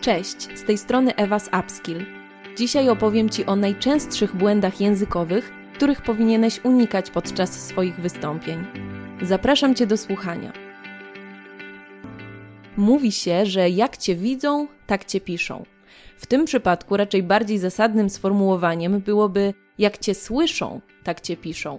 Cześć, z tej strony Ewa z Upskill. Dzisiaj opowiem Ci o najczęstszych błędach językowych, których powinieneś unikać podczas swoich wystąpień. Zapraszam Cię do słuchania. Mówi się, że jak Cię widzą, tak Cię piszą. W tym przypadku raczej bardziej zasadnym sformułowaniem byłoby jak Cię słyszą, tak Cię piszą.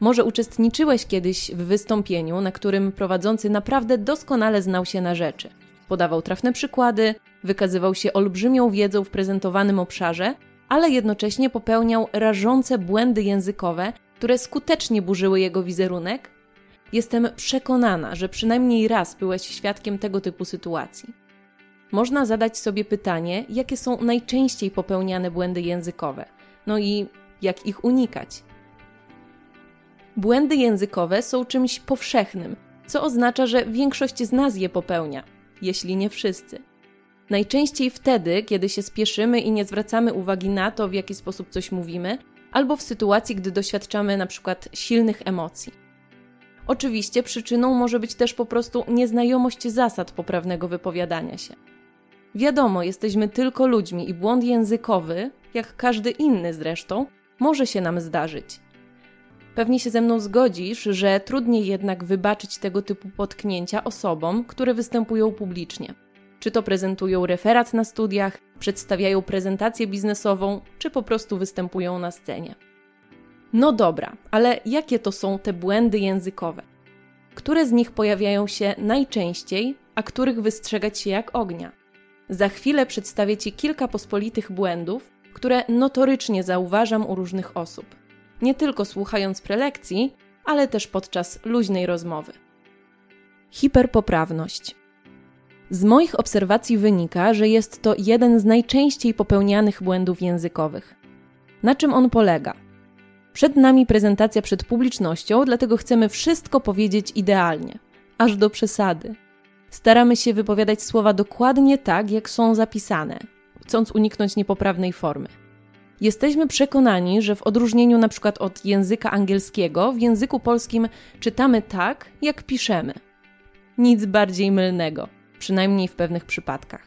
Może uczestniczyłeś kiedyś w wystąpieniu, na którym prowadzący naprawdę doskonale znał się na rzeczy. Podawał trafne przykłady, wykazywał się olbrzymią wiedzą w prezentowanym obszarze, ale jednocześnie popełniał rażące błędy językowe, które skutecznie burzyły jego wizerunek? Jestem przekonana, że przynajmniej raz byłeś świadkiem tego typu sytuacji. Można zadać sobie pytanie, jakie są najczęściej popełniane błędy językowe, no i jak ich unikać. Błędy językowe są czymś powszechnym, co oznacza, że większość z nas je popełnia, jeśli nie wszyscy. Najczęściej wtedy, kiedy się spieszymy i nie zwracamy uwagi na to, w jaki sposób coś mówimy, albo w sytuacji, gdy doświadczamy na przykład silnych emocji. Oczywiście przyczyną może być też po prostu nieznajomość zasad poprawnego wypowiadania się. Wiadomo, jesteśmy tylko ludźmi i błąd językowy, jak każdy inny zresztą, może się nam zdarzyć. Pewnie się ze mną zgodzisz, że trudniej jednak wybaczyć tego typu potknięcia osobom, które występują publicznie. Czy to prezentują referat na studiach, przedstawiają prezentację biznesową, czy po prostu występują na scenie. No dobra, ale jakie to są te błędy językowe? Które z nich pojawiają się najczęściej, a których wystrzegać się jak ognia? Za chwilę przedstawię Ci kilka pospolitych błędów, które notorycznie zauważam u różnych osób. Nie tylko słuchając prelekcji, ale też podczas luźnej rozmowy. Hiperpoprawność. Z moich obserwacji wynika, że jest to jeden z najczęściej popełnianych błędów językowych. Na czym on polega? Przed nami prezentacja przed publicznością, dlatego chcemy wszystko powiedzieć idealnie, aż do przesady. Staramy się wypowiadać słowa dokładnie tak, jak są zapisane, chcąc uniknąć niepoprawnej formy. Jesteśmy przekonani, że w odróżnieniu przykład od języka angielskiego, w języku polskim czytamy tak, jak piszemy. Nic bardziej mylnego przynajmniej w pewnych przypadkach.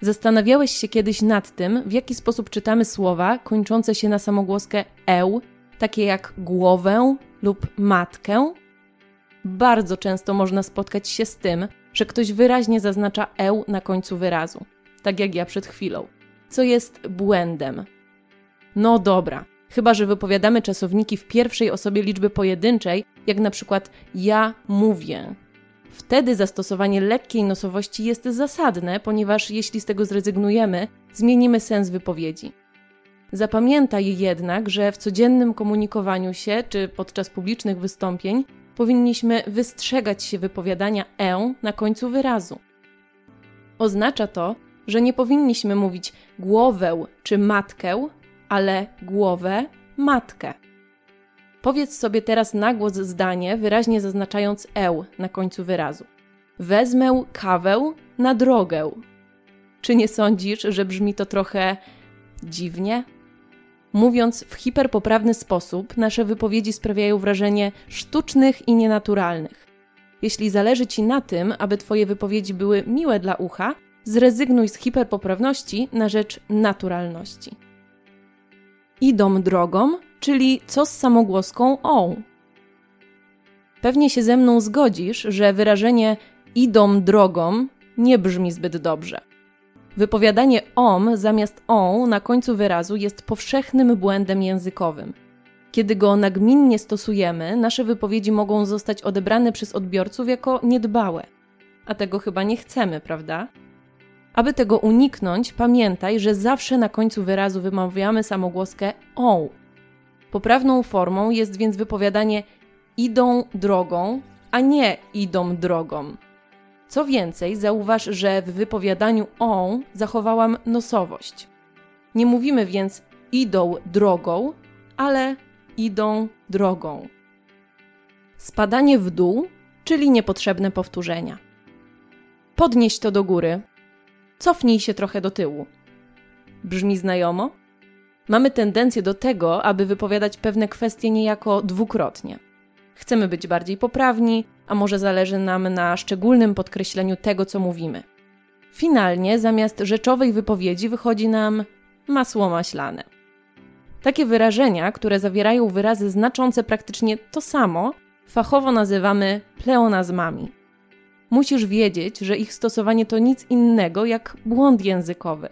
Zastanawiałeś się kiedyś nad tym, w jaki sposób czytamy słowa kończące się na samogłoskę eł, takie jak głowę lub matkę? Bardzo często można spotkać się z tym, że ktoś wyraźnie zaznacza eł na końcu wyrazu, tak jak ja przed chwilą, co jest błędem. No dobra, chyba że wypowiadamy czasowniki w pierwszej osobie liczby pojedynczej, jak na przykład ja mówię, Wtedy zastosowanie lekkiej nosowości jest zasadne, ponieważ jeśli z tego zrezygnujemy, zmienimy sens wypowiedzi. Zapamiętaj jednak, że w codziennym komunikowaniu się czy podczas publicznych wystąpień powinniśmy wystrzegać się wypowiadania e na końcu wyrazu. Oznacza to, że nie powinniśmy mówić głowę czy matkę, ale głowę, matkę. Powiedz sobie teraz na głos zdanie, wyraźnie zaznaczając eł na końcu wyrazu. Wezmę kawę na drogę. Czy nie sądzisz, że brzmi to trochę dziwnie? Mówiąc w hiperpoprawny sposób, nasze wypowiedzi sprawiają wrażenie sztucznych i nienaturalnych. Jeśli zależy Ci na tym, aby Twoje wypowiedzi były miłe dla ucha, zrezygnuj z hiperpoprawności na rzecz naturalności. Idą drogą, czyli co z samogłoską on. Pewnie się ze mną zgodzisz, że wyrażenie idą drogą nie brzmi zbyt dobrze. Wypowiadanie om zamiast on na końcu wyrazu jest powszechnym błędem językowym. Kiedy go nagminnie stosujemy, nasze wypowiedzi mogą zostać odebrane przez odbiorców jako niedbałe. A tego chyba nie chcemy, prawda? Aby tego uniknąć, pamiętaj, że zawsze na końcu wyrazu wymawiamy samogłoskę on. Poprawną formą jest więc wypowiadanie idą drogą, a nie idą drogą. Co więcej, zauważ, że w wypowiadaniu on zachowałam nosowość. Nie mówimy więc idą drogą, ale idą drogą. Spadanie w dół, czyli niepotrzebne powtórzenia. Podnieś to do góry. Cofnij się trochę do tyłu. Brzmi znajomo? Mamy tendencję do tego, aby wypowiadać pewne kwestie niejako dwukrotnie. Chcemy być bardziej poprawni, a może zależy nam na szczególnym podkreśleniu tego, co mówimy. Finalnie zamiast rzeczowej wypowiedzi wychodzi nam masło maślane. Takie wyrażenia, które zawierają wyrazy znaczące praktycznie to samo, fachowo nazywamy pleonazmami. Musisz wiedzieć, że ich stosowanie to nic innego jak błąd językowy.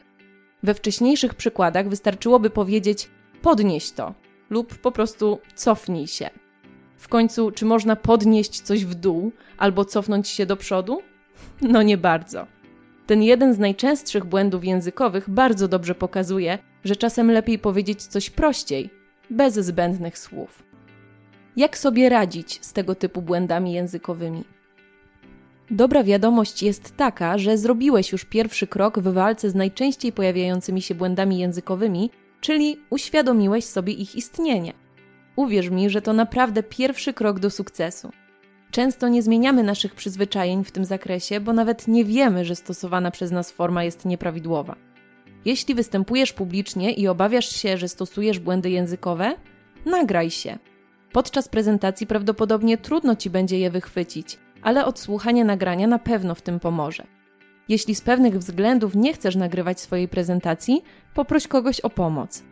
We wcześniejszych przykładach wystarczyłoby powiedzieć podnieś to lub po prostu cofnij się. W końcu, czy można podnieść coś w dół albo cofnąć się do przodu? No nie bardzo. Ten jeden z najczęstszych błędów językowych bardzo dobrze pokazuje, że czasem lepiej powiedzieć coś prościej, bez zbędnych słów. Jak sobie radzić z tego typu błędami językowymi? Dobra wiadomość jest taka, że zrobiłeś już pierwszy krok w walce z najczęściej pojawiającymi się błędami językowymi, czyli uświadomiłeś sobie ich istnienie. Uwierz mi, że to naprawdę pierwszy krok do sukcesu. Często nie zmieniamy naszych przyzwyczajeń w tym zakresie, bo nawet nie wiemy, że stosowana przez nas forma jest nieprawidłowa. Jeśli występujesz publicznie i obawiasz się, że stosujesz błędy językowe, nagraj się. Podczas prezentacji prawdopodobnie trudno ci będzie je wychwycić, ale odsłuchanie nagrania na pewno w tym pomoże. Jeśli z pewnych względów nie chcesz nagrywać swojej prezentacji, poproś kogoś o pomoc.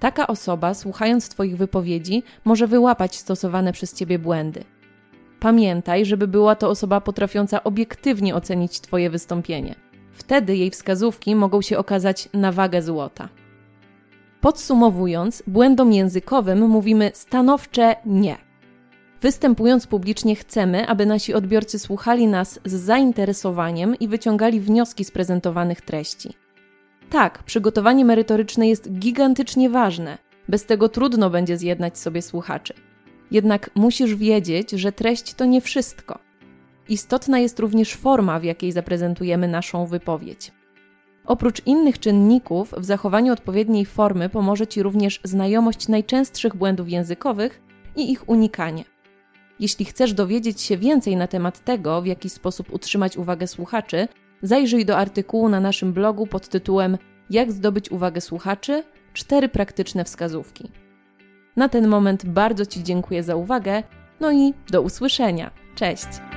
Taka osoba, słuchając Twoich wypowiedzi, może wyłapać stosowane przez Ciebie błędy. Pamiętaj, żeby była to osoba potrafiąca obiektywnie ocenić Twoje wystąpienie. Wtedy jej wskazówki mogą się okazać na wagę złota. Podsumowując, błędom językowym mówimy stanowcze nie. Występując publicznie, chcemy, aby nasi odbiorcy słuchali nas z zainteresowaniem i wyciągali wnioski z prezentowanych treści. Tak, przygotowanie merytoryczne jest gigantycznie ważne. Bez tego trudno będzie zjednać sobie słuchaczy. Jednak musisz wiedzieć, że treść to nie wszystko. Istotna jest również forma, w jakiej zaprezentujemy naszą wypowiedź. Oprócz innych czynników, w zachowaniu odpowiedniej formy pomoże Ci również znajomość najczęstszych błędów językowych i ich unikanie. Jeśli chcesz dowiedzieć się więcej na temat tego, w jaki sposób utrzymać uwagę słuchaczy, zajrzyj do artykułu na naszym blogu pod tytułem Jak zdobyć uwagę słuchaczy? Cztery praktyczne wskazówki. Na ten moment bardzo Ci dziękuję za uwagę, no i do usłyszenia. Cześć!